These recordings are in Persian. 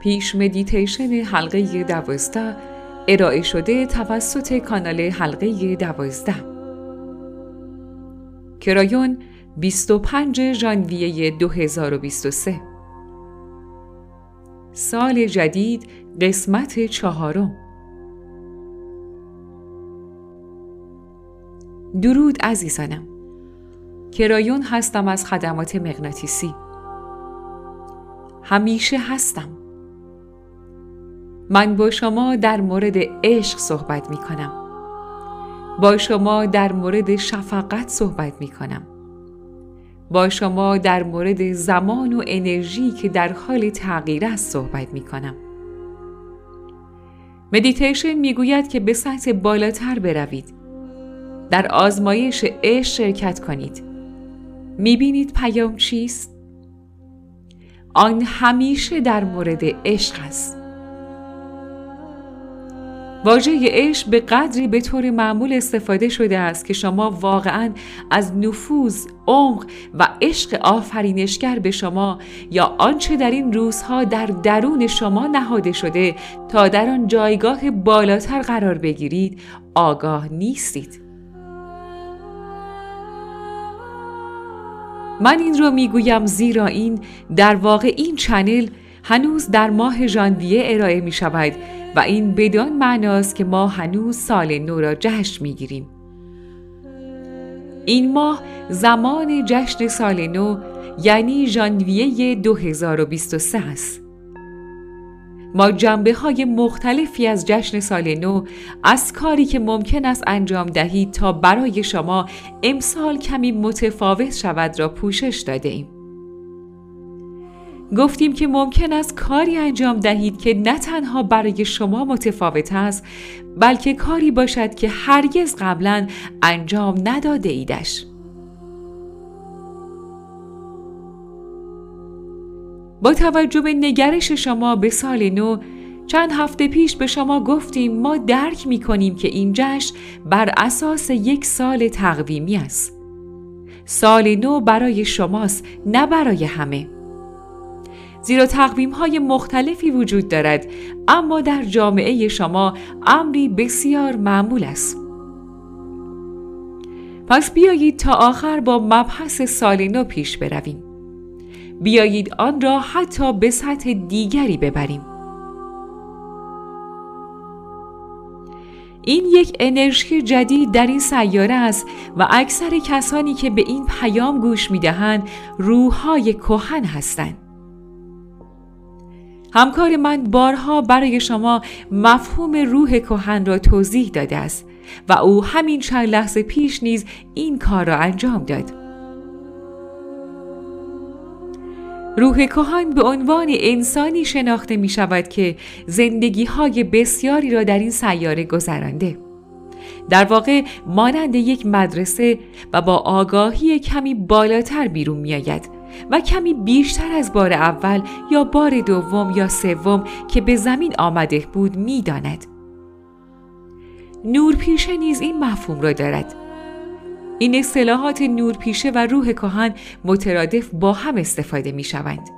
پیش مدیتیشن حلقه دوازده ارائه شده توسط کانال حلقه دوازده. کرایون 25 ژانویه 2023 سال جدید قسمت چهارم. درود عزیزانم. کرایون هستم از خدمات مغناطیسی. همیشه هستم. من با شما در مورد عشق صحبت می کنم. با شما در مورد شفقت صحبت می کنم. با شما در مورد زمان و انرژی که در حال تغییر است صحبت می کنم. مدیتیشن می گوید که به سطح بالاتر بروید. در آزمایش عشق شرکت کنید. می بینید پیام چیست؟ آن همیشه در مورد عشق است. واژه عشق به قدری به طور معمول استفاده شده است که شما واقعا از نفوذ، عمق و عشق آفرینشگر به شما یا آنچه در این روزها در درون شما نهاده شده تا در آن جایگاه بالاتر قرار بگیرید آگاه نیستید. من این را می‌گویم زیرا این در واقع این چنل هنوز در ماه ژانویه ارائه می شود و این بدان معناست که ما هنوز سال نو را جشن می گیریم. این ماه زمان جشن سال نو یعنی ژانویه 2023 است. ما جنبه های مختلفی از جشن سال نو از کاری که ممکن است انجام دهید تا برای شما امسال کمی متفاوت شود را پوشش داده ایم. گفتیم که ممکن است کاری انجام دهید که نه تنها برای شما متفاوت است بلکه کاری باشد که هرگز قبلا انجام نداده ایدش. با توجه به نگرش شما به سال نو چند هفته پیش به شما گفتیم ما درک می کنیم که این جشن بر اساس یک سال تقویمی است. سال نو برای شماست نه برای همه. زیرا تقویم های مختلفی وجود دارد اما در جامعه شما امری بسیار معمول است. پس بیایید تا آخر با مبحث سال نو پیش برویم. بیایید آن را حتی به سطح دیگری ببریم. این یک انرژی جدید در این سیاره است و اکثر کسانی که به این پیام گوش می دهند روحهای کهن هستند. همکار من بارها برای شما مفهوم روح کهن را توضیح داده است و او همین چند لحظه پیش نیز این کار را انجام داد. روح کهن به عنوان انسانی شناخته می شود که زندگی های بسیاری را در این سیاره گذرانده. در واقع مانند یک مدرسه و با آگاهی کمی بالاتر بیرون می آید و کمی بیشتر از بار اول یا بار دوم یا سوم که به زمین آمده بود می‌داند. نورپیشه نیز این مفهوم را دارد. این اصطلاحات نورپیشه و روح کهن مترادف با هم استفاده می شوند.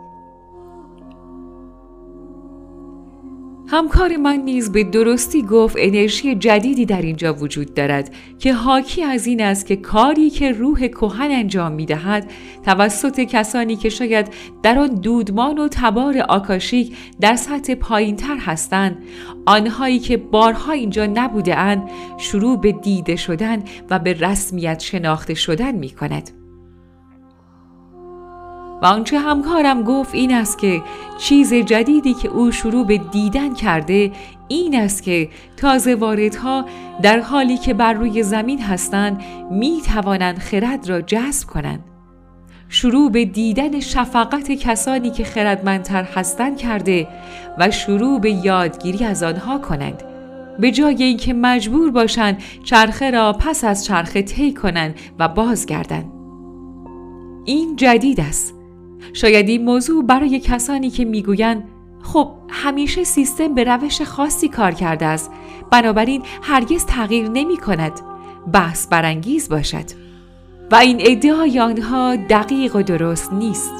همکار من نیز به درستی گفت انرژی جدیدی در اینجا وجود دارد که حاکی از این است که کاری که روح کهن انجام می دهد توسط کسانی که شاید در آن دودمان و تبار آکاشیک در سطح پایین تر هستند آنهایی که بارها اینجا نبوده اند شروع به دیده شدن و به رسمیت شناخته شدن می کند. و آنچه همکارم گفت این است که چیز جدیدی که او شروع به دیدن کرده این است که تازه واردها در حالی که بر روی زمین هستند می توانند خرد را جذب کنند. شروع به دیدن شفقت کسانی که خردمندتر هستند کرده و شروع به یادگیری از آنها کنند. به جای اینکه مجبور باشند چرخه را پس از چرخه طی کنند و بازگردند. این جدید است. شاید این موضوع برای کسانی که می‌گویند خب همیشه سیستم به روش خاصی کار کرده است بنابراین هرگز تغییر نمی کند بحث برانگیز باشد. و این ادعای آنها دقیق و درست نیست.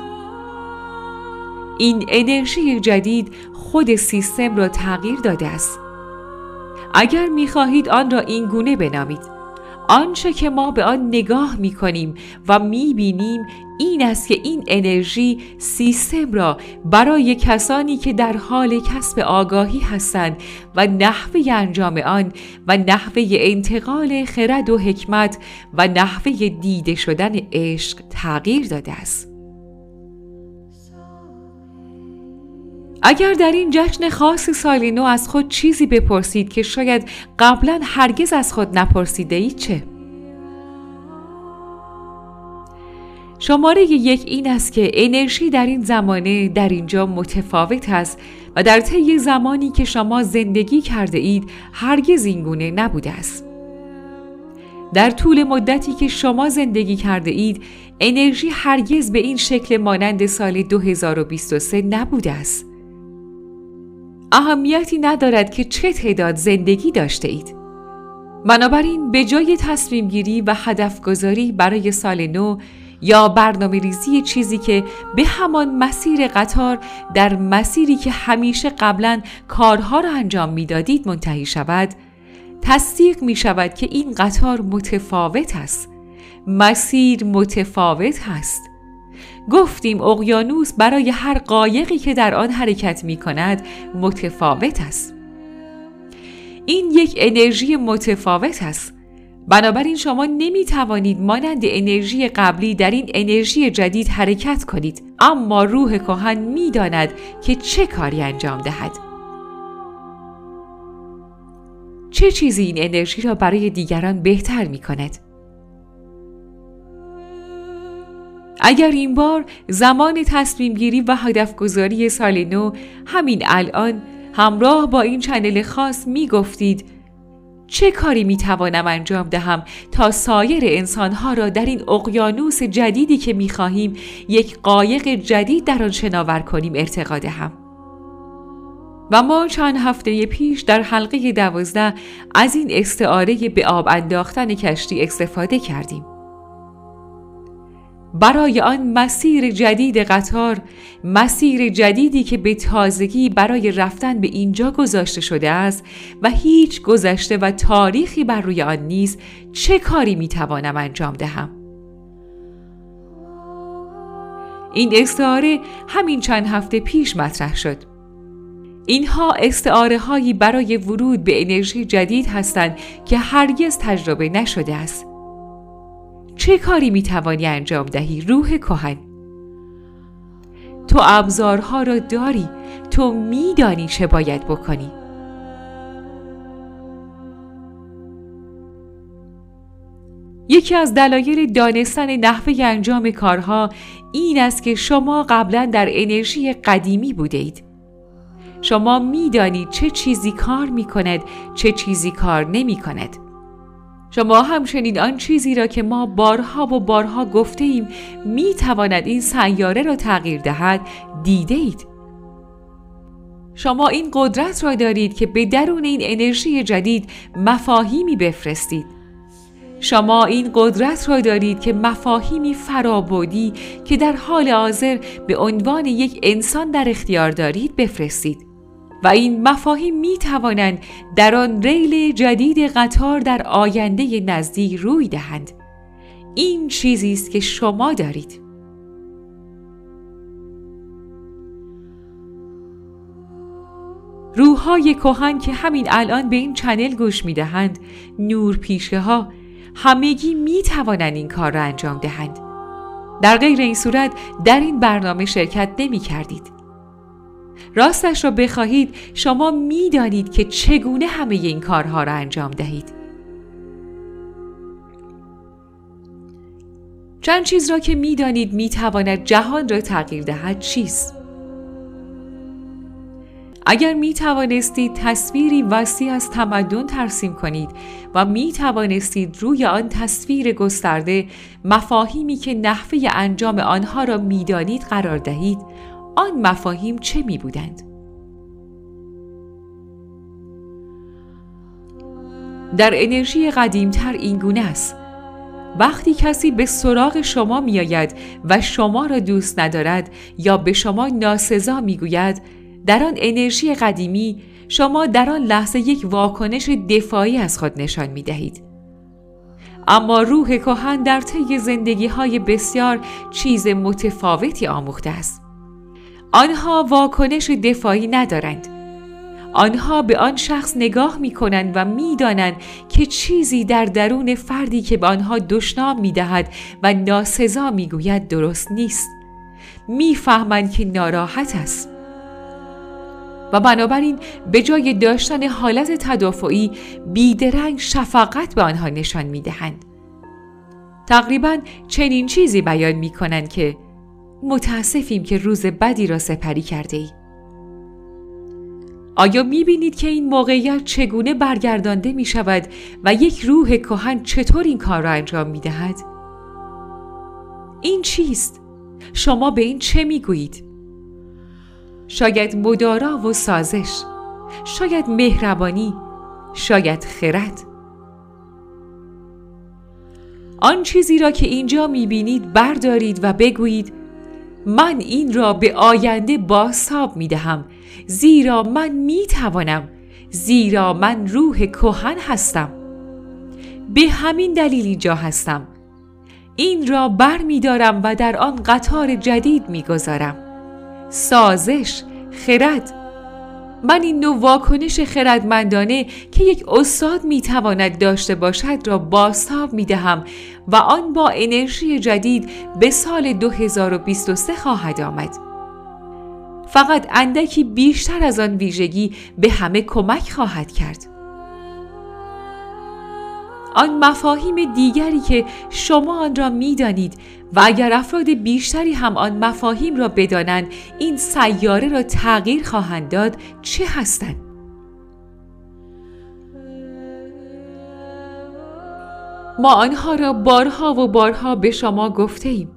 این انرژی جدید خود سیستم را تغییر داده است. اگر می‌خواهید آن را این گونه بنامید آنچه که ما به آن نگاه می کنیم و می بینیم این است که این انرژی سیستم را برای کسانی که در حال کسب آگاهی هستند و نحوه انجام آن و نحوه انتقال خرد و حکمت و نحوه دیده شدن عشق تغییر داده است. اگر در این جشن خاص سال نو از خود چیزی بپرسید که شاید قبلا هرگز از خود نپرسیده ای چه؟ شماره یک این است که انرژی در این زمانه در اینجا متفاوت است و در طی زمانی که شما زندگی کرده اید هرگز این گونه نبوده است. در طول مدتی که شما زندگی کرده اید انرژی هرگز به این شکل مانند سال 2023 نبوده است. اهمیتی ندارد که چه تعداد زندگی داشته اید. بنابراین به جای تصمیم گیری و هدف گذاری برای سال نو یا برنامه ریزی چیزی که به همان مسیر قطار در مسیری که همیشه قبلا کارها را انجام می‌دادید منتهی شود تصدیق می شود که این قطار متفاوت است مسیر متفاوت است. گفتیم اقیانوس برای هر قایقی که در آن حرکت می کند متفاوت است. این یک انرژی متفاوت است. بنابراین شما نمی توانید مانند انرژی قبلی در این انرژی جدید حرکت کنید اما روح کهن می داند که چه کاری انجام دهد چه چیزی این انرژی را برای دیگران بهتر می کند؟ اگر این بار زمان تصمیم گیری و هدف گذاری سال نو همین الان همراه با این چنل خاص می گفتید چه کاری می توانم انجام دهم تا سایر انسانها را در این اقیانوس جدیدی که می خواهیم یک قایق جدید در آن شناور کنیم ارتقا دهم؟ و ما چند هفته پیش در حلقه دوازده از این استعاره به آب انداختن کشتی استفاده کردیم. برای آن مسیر جدید قطار مسیر جدیدی که به تازگی برای رفتن به اینجا گذاشته شده است و هیچ گذشته و تاریخی بر روی آن نیست چه کاری می توانم انجام دهم؟ این استعاره همین چند هفته پیش مطرح شد. اینها استعاره هایی برای ورود به انرژی جدید هستند که هرگز تجربه نشده است. چه کاری می توانی انجام دهی روح کهن تو ابزارها را داری تو میدانی چه باید بکنی یکی از دلایل دانستن نحوه انجام کارها این است که شما قبلا در انرژی قدیمی بوده اید. شما می‌دانید چه چیزی کار می کند چه چیزی کار نمی کند. شما همچنین آن چیزی را که ما بارها و بارها گفته ایم می تواند این سیاره را تغییر دهد دیده اید. شما این قدرت را دارید که به درون این انرژی جدید مفاهیمی بفرستید. شما این قدرت را دارید که مفاهیمی فرابودی که در حال حاضر به عنوان یک انسان در اختیار دارید بفرستید. و این مفاهیم می توانند در آن ریل جدید قطار در آینده نزدیک روی دهند. این چیزی است که شما دارید. روحهای کهن که همین الان به این چنل گوش می دهند نور پیشه ها همگی می توانند این کار را انجام دهند. در غیر این صورت در این برنامه شرکت نمی کردید راستش را بخواهید شما می‌دانید که چگونه همه این کارها را انجام دهید. چند چیز را که می‌دانید می‌تواند جهان را تغییر دهد چیست؟ اگر می توانستید تصویری وسیع از تمدن ترسیم کنید و می توانستید روی آن تصویر گسترده مفاهیمی که نحوه انجام آنها را می‌دانید قرار دهید آن مفاهیم چه می بودند؟ در انرژی قدیمتر این گونه است وقتی کسی به سراغ شما می آید و شما را دوست ندارد یا به شما ناسزا می گوید در آن انرژی قدیمی شما در آن لحظه یک واکنش دفاعی از خود نشان می دهید. اما روح کهن در طی زندگی های بسیار چیز متفاوتی آموخته است. آنها واکنش دفاعی ندارند. آنها به آن شخص نگاه می کنند و می دانند که چیزی در درون فردی که به آنها دشنام می دهد و ناسزا می گوید درست نیست. می‌فهمند که ناراحت است. و بنابراین به جای داشتن حالت تدافعی بیدرنگ شفقت به آنها نشان می دهند. تقریبا چنین چیزی بیان می کنند که متاسفیم که روز بدی را سپری کرده ای. آیا می بینید که این موقعیت چگونه برگردانده می شود و یک روح کهن چطور این کار را انجام می دهد؟ این چیست؟ شما به این چه می گویید؟ شاید مدارا و سازش شاید مهربانی شاید خرد آن چیزی را که اینجا می‌بینید بردارید و بگویید من این را به آینده بازتاب می‌دهم. زیرا من می‌توانم. زیرا من روح کهن هستم. به همین دلیل اینجا هستم. این را بر می دارم و در آن قطار جدید می گذارم. سازش، خرد من این نوع واکنش خردمندانه که یک استاد می تواند داشته باشد را باستاب می دهم و آن با انرژی جدید به سال 2023 خواهد آمد. فقط اندکی بیشتر از آن ویژگی به همه کمک خواهد کرد. آن مفاهیم دیگری که شما آن را می‌دانید و اگر افراد بیشتری هم آن مفاهیم را بدانند این سیاره را تغییر خواهند داد چه هستند؟ ما آنها را بارها و بارها به شما گفته ایم.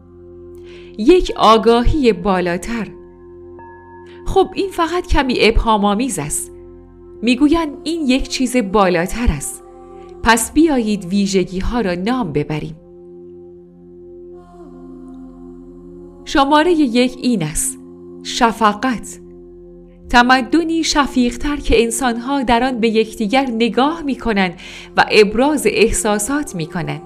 یک آگاهی بالاتر. خب این فقط کمی ابهامآمیز است. می‌گویند این یک چیز بالاتر است. پس بیایید ویژگی ها را نام ببریم. شماره یک این است. شفقت تمدنی شفیقتر که انسانها در آن به یکدیگر نگاه می کنند و ابراز احساسات می کنند.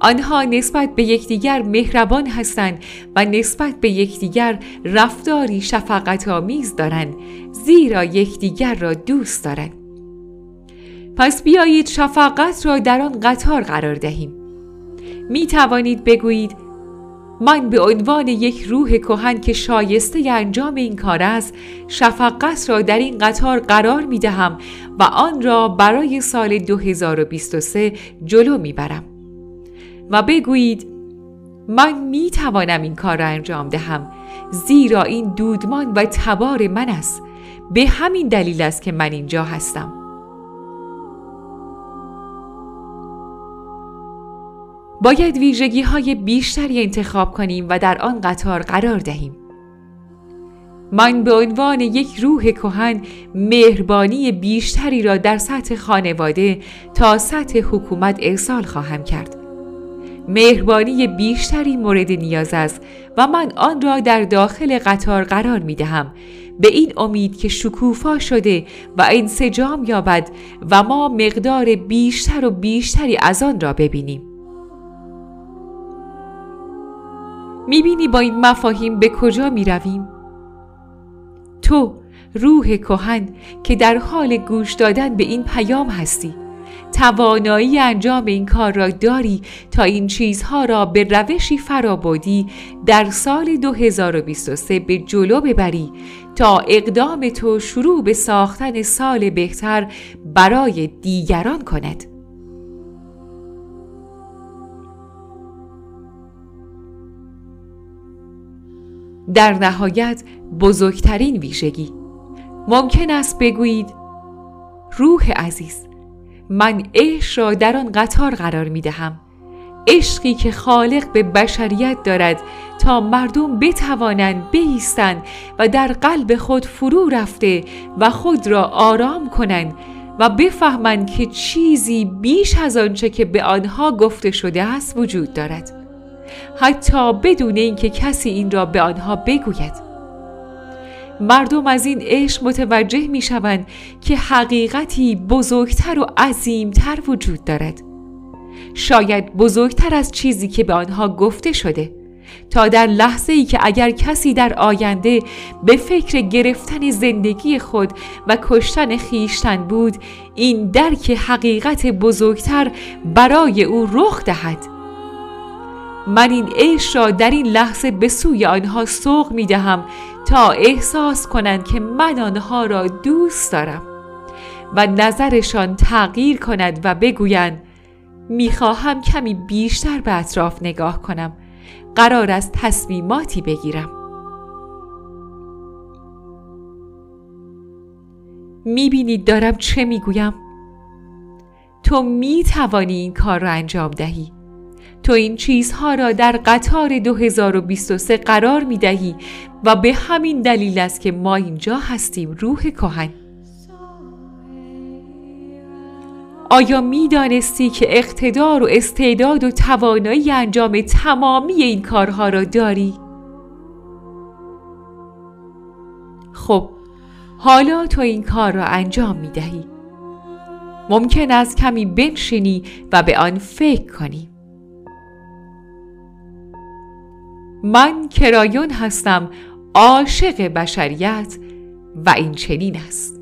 آنها نسبت به یکدیگر مهربان هستند و نسبت به یکدیگر رفتاری شفقت آمیز دارند زیرا یکدیگر را دوست دارند. پس بیایید شفقت را در آن قطار قرار دهیم. می توانید بگویید من به عنوان یک روح کهن که شایسته انجام این کار است شفقت را در این قطار قرار می دهم و آن را برای سال 2023 جلو می برم. و بگویید من می توانم این کار را انجام دهم زیرا این دودمان و تبار من است. به همین دلیل است که من اینجا هستم. باید ویژگی های بیشتری انتخاب کنیم و در آن قطار قرار دهیم. من به عنوان یک روح کهن مهربانی بیشتری را در سطح خانواده تا سطح حکومت ارسال خواهم کرد. مهربانی بیشتری مورد نیاز است و من آن را در داخل قطار قرار می دهم به این امید که شکوفا شده و انسجام یابد و ما مقدار بیشتر و بیشتری از آن را ببینیم. می‌بینی با این مفاهیم به کجا می‌رویم؟ تو روح کهن که در حال گوش دادن به این پیام هستی. توانایی انجام این کار را داری تا این چیزها را به روشی فرابودی در سال 2023 به جلو ببری تا اقدام تو شروع به ساختن سال بهتر برای دیگران کند. در نهایت بزرگترین ویژگی. ممکن است بگویید روح عزیز من عشق را در آن قطار قرار می دهم. عشقی که خالق به بشریت دارد تا مردم بتوانند بایستند و در قلب خود فرو رفته و خود را آرام کنند و بفهمند که چیزی بیش از آنچه که به آنها گفته شده است وجود دارد. حتی بدون اینکه کسی این را به آنها بگوید. مردم از این عشق متوجه می شوند که حقیقتی بزرگتر و عظیمتر وجود دارد. شاید بزرگتر از چیزی که به آنها گفته شده تا در لحظه ای که اگر کسی در آینده به فکر گرفتن زندگی خود و کشتن خیشتن بود این درک حقیقت بزرگتر برای او رخ دهد. من این عشق را در این لحظه به سوی آنها سوق می دهم تا احساس کنند که من آنها را دوست دارم و نظرشان تغییر کند و بگویند می‌خواهم کمی بیشتر به اطراف نگاه کنم قرار است تصمیماتی بگیرم می‌بینید دارم چه می‌گویم؟ تو می‌توانی این کار را انجام دهی تو این چیزها را در قطار 2023 قرار می دهی و به همین دلیل است که ما اینجا هستیم روح کهن. آیا می دانستی که اقتدار و استعداد و توانایی انجام تمامی این کارها را داری؟ خب حالا تو این کار را انجام می دهی ممکن است کمی بنشینی و به آن فکر کنی. من کرایون هستم عاشق بشریت و این چنین است.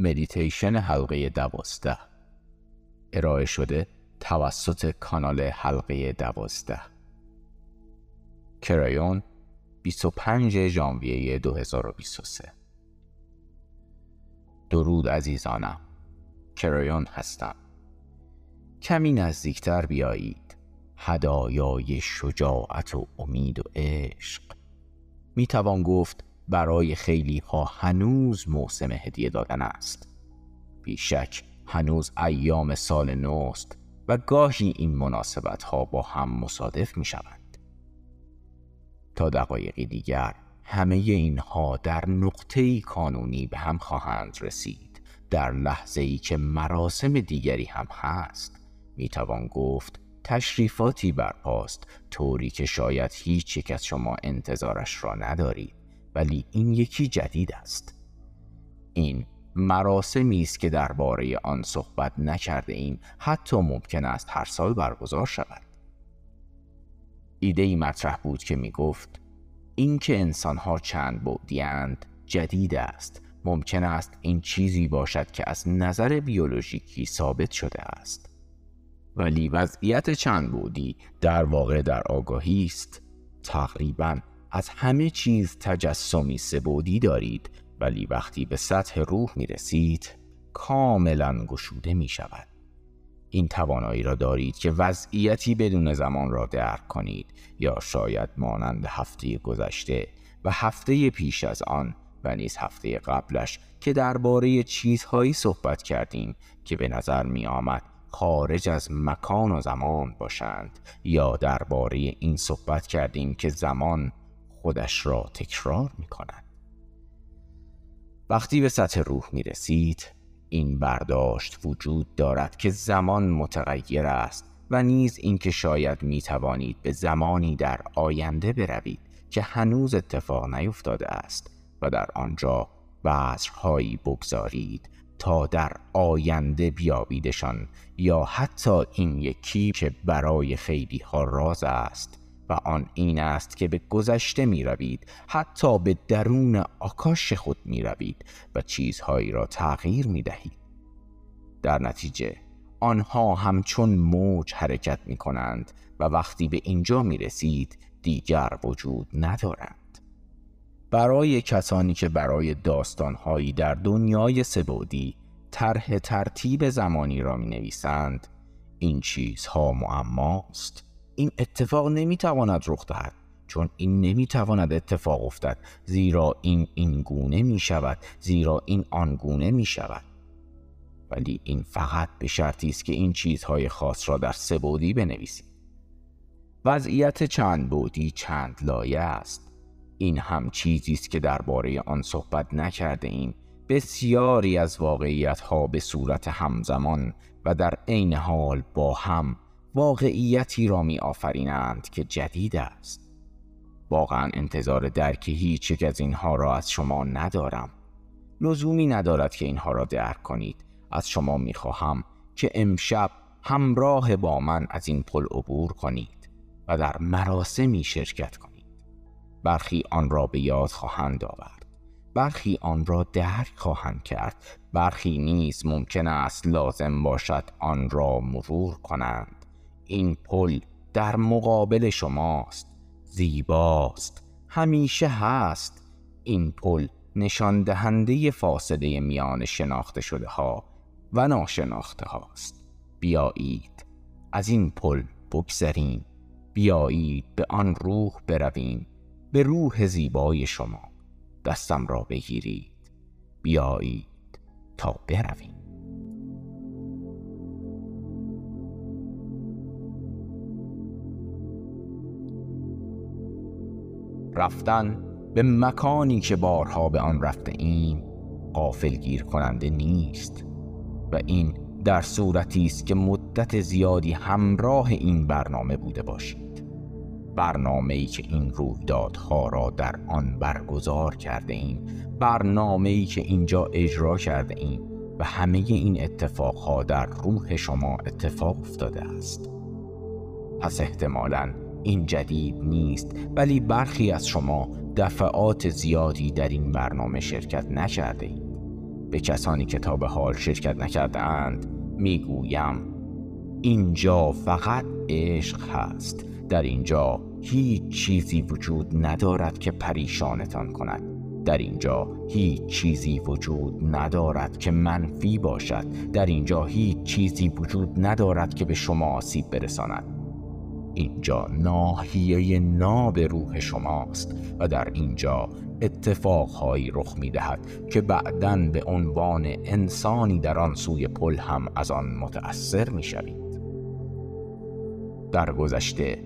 مدیتیشن حلقه دوازده. ارائه شده توسط کانال حلقه دوازده. کرایون 25 ژانویه 2023 درود عزیزانم. کرایون هستم. کمی نزدیکتر بیایید. هدایای شجاعت و امید و عشق. می توان گفت برای خیلی ها هنوز موسم هدیه دادن است. بیشک هنوز ایام سال نوست و گاهی این مناسبت ها با هم مصادف می شوند تا دقایقی دیگر همه اینها در نقطه کانونی به هم خواهند رسید. در لحظه ای که مراسم دیگری هم هست می توان گفت تشریفاتی برپاست طوری که شاید هیچ یک از شما انتظارش را ندارید. ولی این یکی جدید است. این مراسمی است که درباره آن صحبت نکرده ایم. حتی ممکن است هر سال برگزار شود. ایده ای مطرح بود که می گفت اینکه انسانها چند بودیند جدید است. ممکن است این چیزی باشد که از نظر بیولوژیکی ثابت شده است. ولی وضعیت چند بودی در واقع در آگاهی است. تقریبا از همه چیز تجسمی سبودی دارید ولی وقتی به سطح روح می رسید کاملا گشوده می شود. این توانایی را دارید که وضعیتی بدون زمان را درک کنید یا شاید مانند هفته گذشته و هفته پیش از آن و نیز هفته قبلش که درباره چیزهایی صحبت کردیم که به نظر می آمد خارج از مکان و زمان باشند یا درباره این صحبت کردیم که زمان خودش را تکرار می کند. وقتی به سطح روح می رسید این برداشت وجود دارد که زمان متغیر است و نیز اینکه شاید می توانید به زمانی در آینده بروید که هنوز اتفاق نیفتاده است و در آنجا بذرهایی بگذارید تا در آینده بیابیدشان یا حتی این یکی که برای خیلی ها راز است و آن این است که به گذشته می روید حتی به درون آکاش خود می روید و چیزهایی را تغییر می دهید در نتیجه آنها همچون موج حرکت می کنند و وقتی به اینجا می رسید دیگر وجود ندارند. برای کسانی که برای داستانهایی در دنیای سبودی طرح ترتیب زمانی را می نویسند این چیزها معماست این اتفاق نمی‌تواند رخ دهد چون این نمی‌تواند اتفاق افتد. زیرا این این گونه می شود زیرا این آنگونه می شود ولی این فقط به شرطی است که این چیزهای خاص را در سه بودی بنویسید وضعیت چند بودی چند لایه است. این هم چیزی است که درباره آن صحبت نکرده ایم بسیاری از واقعیت ها به صورت همزمان و در عین حال با هم واقعیتی را می آفرینند که جدید است. واقعا انتظار درک هیچ یک از اینها را از شما ندارم. لزومی ندارد که اینها را درک کنید. از شما می خواهم که امشب همراه با من از این پل عبور کنید و در مراسمی شرکت کنید. برخی آن را به یاد خواهند آورد. برخی آن را درک خواهند کرد. برخی نیز ممکن است لازم باشد آن را مرور کنند. این پل در مقابل شماست زیباست همیشه هست. این پل نشان دهنده فاصله میان شناخته شده ها و ناشناخته هاست بیایید از این پل بگذریم. بیایید به آن روح برویم به روح زیبای شما. دستم را بگیرید. بیایید تا برویم. رفتن به مکانی که بارها به آن رفته ایم قافل گیر کننده نیست. و این در صورتی است که مدت زیادی همراه این برنامه بوده باشید. برنامه ای که این رویدادها را در آن برگزار کرده ایم. برنامه ای که اینجا اجرا کرده ایم و همه این اتفاقها در روح شما اتفاق افتاده است. پس احتمالا این جدید نیست ولی برخی از شما دفعات زیادی در این برنامه شرکت نکرده اید. به کسانی که تا به حال شرکت نکرده اند می‌گویم اینجا فقط عشق هست. در اینجا هیچ چیزی وجود ندارد که پریشانتان کند. در اینجا هیچ چیزی وجود ندارد که منفی باشد. در اینجا هیچ چیزی وجود ندارد که به شما آسیب برساند. اینجا ناحیه ناب روح شماست و در اینجا اتفاقهایی رخ می دهد که بعدا به عنوان انسانی در آن سوی پل هم از آن متأثر می شوید. در گذشته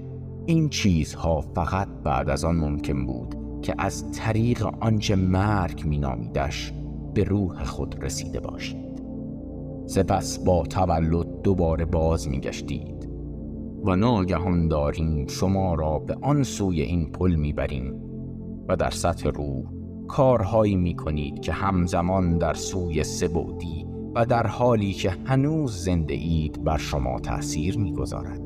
این چیزها فقط بعد از آن ممکن بود که از طریق آنچه مرگ می نامیدش به روح خود رسیده باشید سپس با تولد دوباره باز می گشتید و ناگهان داریم شما را به آن سوی این پل می‌بریم و در سطح روح کارهایی می کنید که همزمان در سوی سبودی و در حالی که هنوز زنده اید بر شما تأثیر می‌گذارد.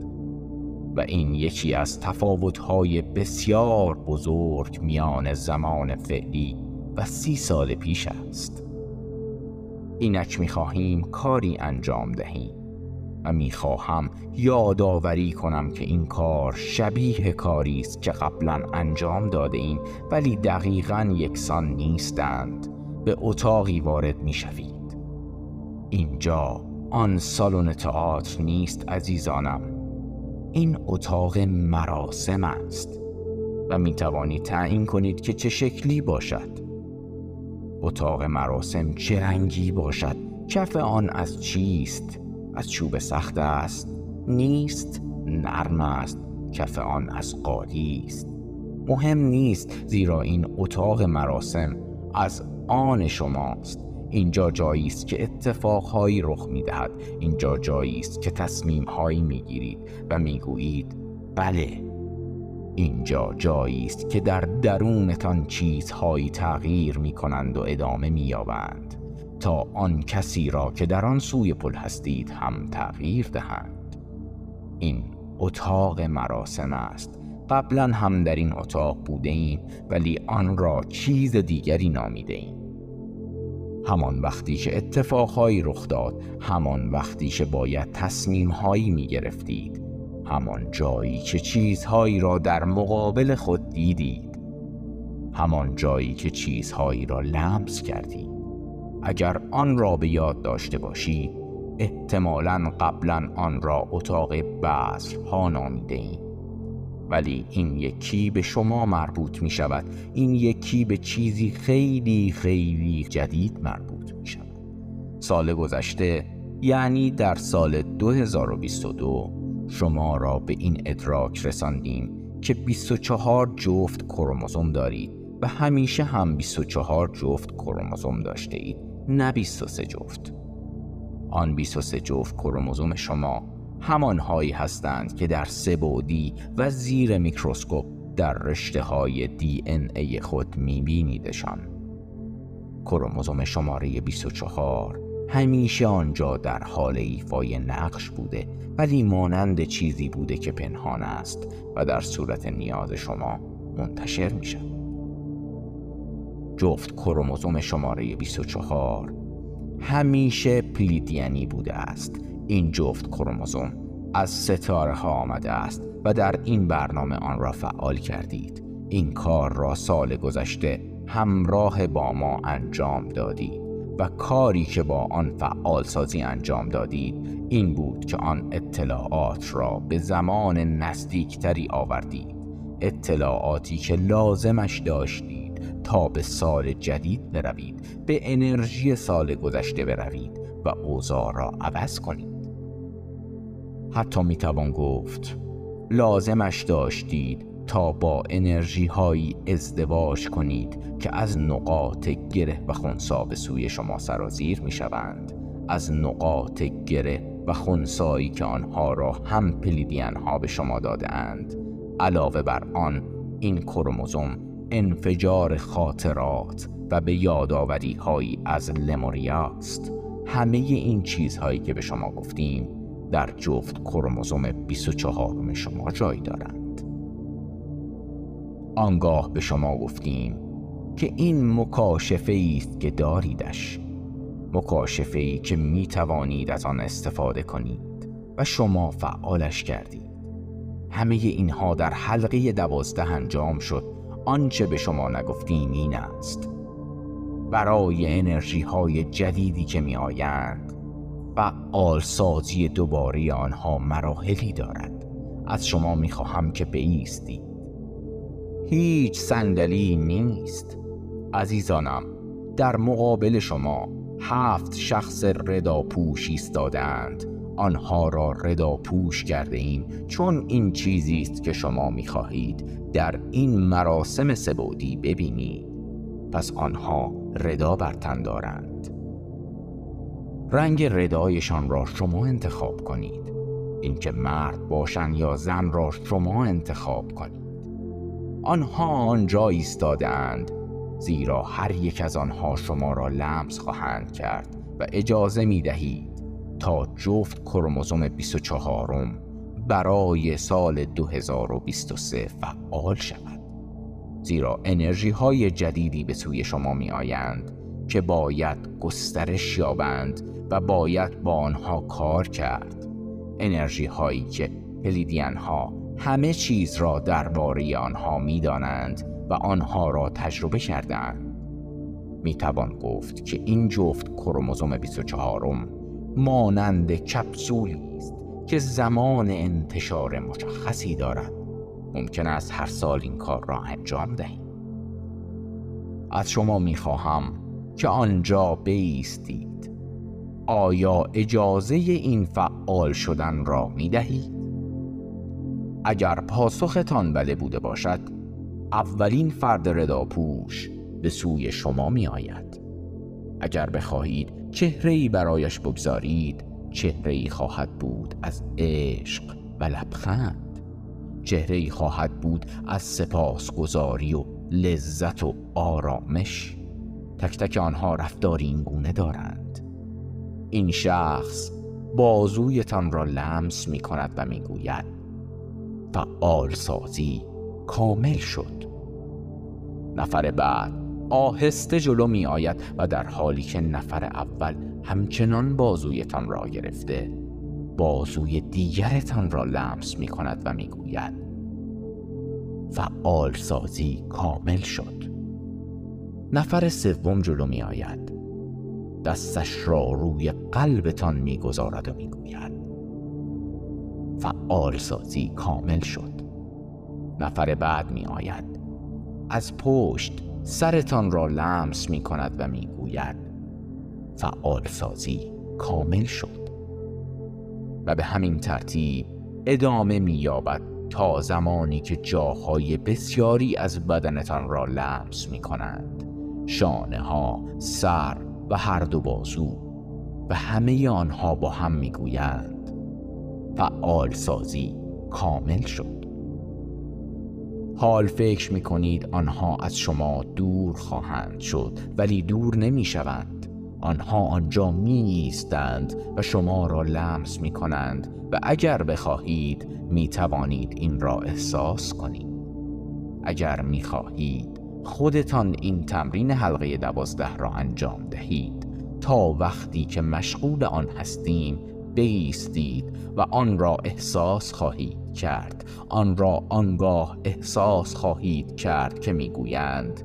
و این یکی از تفاوتهای بسیار بزرگ میان زمان فعلی و سی سال پیش است. اینک می‌خواهیم کاری انجام دهیم. و می‌خواهم یادآوری کنم که این کار شبیه کاری است که قبلا انجام داده ایم ولی دقیقا یکسان نیستند. به اتاقی وارد می‌شوید. اینجا آن سالن تئاتر نیست عزیزانم. این اتاق مراسم است و می توانید تعیین کنید که چه شکلی باشد. اتاق مراسم چه رنگی باشد؟ کف آن از چیست؟ از چوب سخت است نیست نرم است کف آن از قالی است. مهم نیست زیرا این اتاق مراسم از آن شماست. اینجا جایی است که اتفاقهایی رخ می‌دهد. اینجا جایی است که تصمیمهایی می‌گیرید و می‌گویید بله اینجا جایی است که در درونتان چیزهایی تغییر می کنند و ادامه می یابند تا آن کسی را که در آن سوی پل هستید هم تغییر دهند. این اتاق مراسم است. قبلا هم در این اتاق بوده ایم ولی آن را چیز دیگری نامیده ایم همان وقتی که اتفاقهایی رخ داد همان وقتی که باید تصمیمهایی می گرفتید همان جایی که چیزهایی را در مقابل خود دیدید همان جایی که چیزهایی را لمس کردید. اگر آن را به یاد داشته باشید احتمالا قبلا آن را اتاق ها نامیده ایم ولی این یکی به شما مربوط می شود این یکی به چیزی خیلی خیلی جدید مربوط می شود سال گذشته یعنی در سال 2022 شما را به این ادراک رساندیم که 24 جفت کروموزوم دارید و همیشه هم 24 جفت کروموزوم داشته اید. نه 23 جفت آن 23 جفت کروموزوم شما همانهایی هستند که در سه بعدی و زیر میکروسکوپ در رشته های دی ان ای خود میبینیدشان کروموزوم شماره 24 همیشه آنجا در حال ایفای نقش بوده ولی مانند چیزی بوده که پنهان است و در صورت نیاز شما منتشر می شود. جفت کروموزوم شماره 24 همیشه پلیدینی بوده است. این جفت کروموزوم از ستاره ها آمده است و در این برنامه آن را فعال کردید. این کار را سال گذشته همراه با ما انجام دادید و کاری که با آن فعال سازی انجام دادید این بود که آن اطلاعات را به زمان نزدیکتری آوردید. اطلاعاتی که لازمش داشتید. تا به سال جدید بروید به انرژی سال گذشته بروید و اوضاع را عوض کنید. حتی می‌توان گفت لازمش داشتید تا با انرژی هایی ازدواج کنید که از نقاط گره و خونسا به سوی شما سرازیر می شوند از نقاط گره و خونسایی که آنها را هم پلیدین ها به شما داده اند. علاوه بر آن این کروموزوم انفجار خاطرات و به یادآوری هایی از لموریا است. همه این چیزهایی که به شما گفتیم در جفت کروموزوم 24 شما جای دارند. آنگاه به شما گفتیم که این مکاشفه است که داریدش. مکاشفه ای که می توانید از آن استفاده کنید و شما فعالش کردید. همه اینها در حلقه دوازده انجام شد آنچه به شما نگفتیم این است. برای انرژی های جدیدی که می آیند فعال سازی دوباره آنها مراحلی دارد. از شما می خواهم که بیستید. هیچ صندلی نیست. عزیزانم در مقابل شما هفت شخص رداپوش ایستادند آنها را رداپوش کرده ایم چون این چیزی است که شما می خواهید در این مراسم سبودی ببینید پس آنها ردا بر تن دارند. رنگ ردایشان را شما انتخاب کنید. اینکه مرد باشند یا زن را شما انتخاب کنید. آنها آنجا ایستادند زیرا هر یک از آنها شما را لمس خواهند کرد و اجازه می دهید تا جفت کروموزوم 24 برای سال 2023 فعال شود. زیرا انرژی های جدیدی به سوی شما می آیند که باید گسترش یابند و باید با آنها کار کرد. انرژی هایی که پلیدین ها همه چیز را درباره آنها می دانند و آنها را تجربه کردند می توان گفت که این جفت کروموزوم 24 مانند کپسولی است. که زمان انتشار مشخصی دارد. ممکن است هر سال این کار را انجام دهیم. از شما می خواهم که آنجا بیستید. آیا اجازه این فعال شدن را می دهید؟ اگر پاسختان بله بوده باشد اولین فرد رداپوش به سوی شما می آید اگر بخواهید چهره ای برایش بگذارید چهره ای خواهد بود از عشق و لبخند. چهره ای خواهد بود از سپاسگزاری و لذت و آرامش. تک تک آنها رفتاری این گونه دارند. این شخص بازویتان را لمس می کند و می گوید فعال سازی کامل شد. نفر بعد آهسته جلو می آید و در حالی که نفر اول همچنان بازویتان را گرفته بازوی دیگرتان را لمس می کند و می گوید فعال سازی کامل شد. نفر سوم جلو می آید دستش را روی قلبتان می‌گذارد و می‌گوید فعال سازی کامل شد. نفر بعد می آید از پشت سرتان را لمس می کند و می گوید فعال سازی کامل شد. و به همین ترتیب ادامه می یابد تا زمانی که جاهای بسیاری از بدنتان را لمس می کنند. شانه ها، سر و هر دو بازو. و همه آنها با هم می گویند فعال سازی کامل شد. حال فکر می کنید آنها از شما دور خواهند شد ولی دور نمی شوند آنها آنجا می ایستند و شما را لمس می کنند و اگر بخواهید می توانید این را احساس کنید. اگر می خواهید خودتان این تمرین حلقه دوازده را انجام دهید. تا وقتی که مشغول آن هستیم بیستید و آن را احساس خواهید کرد. آن را آنگاه احساس خواهید کرد که می‌گویند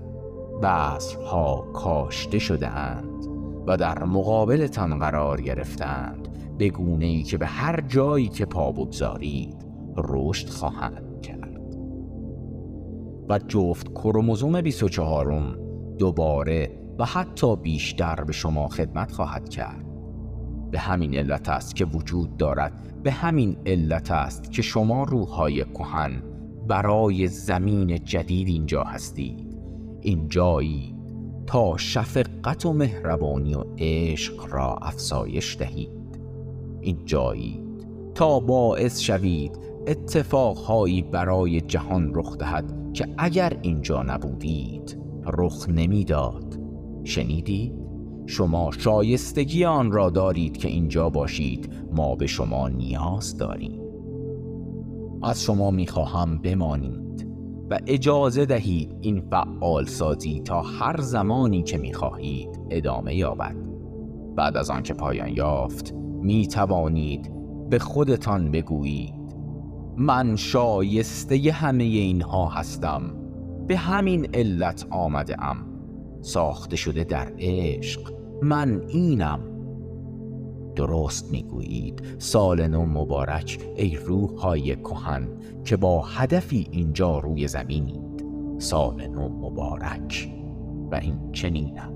بذرها کاشته شده اند و در مقابلتان قرار گرفتند به گونه ای که به هر جایی که پا بگذارید رشد خواهند کرد. و جفت کروموزوم 24 دوباره و حتی بیشتر به شما خدمت خواهد کرد. به همین علت است که وجود دارد به همین علت است که شما روحهای کهن برای زمین جدید اینجا هستید. اینجایی تا شفقت و مهربانی و عشق را افزایش دهید. اینجایی تا باعث شوید اتفاقهایی برای جهان رخ دهد که اگر اینجا نبودید رخ نمی‌داد. شنیدید شما شایستگی آن را دارید که اینجا باشید ما به شما نیاز داریم. از شما می‌خواهم بمانید و اجازه دهید این فعال سازی تا هر زمانی که می‌خواهید ادامه یابد. بعد از آنکه پایان یافت می توانید به خودتان بگویید من شایسته همه اینها هستم به همین علت آمده ام. ساخته شده در عشق. من اینم. درست می‌گویید. سال نو مبارک ای روح های کهن که با هدفی اینجا روی زمینید. سال نو مبارک. و این چنینم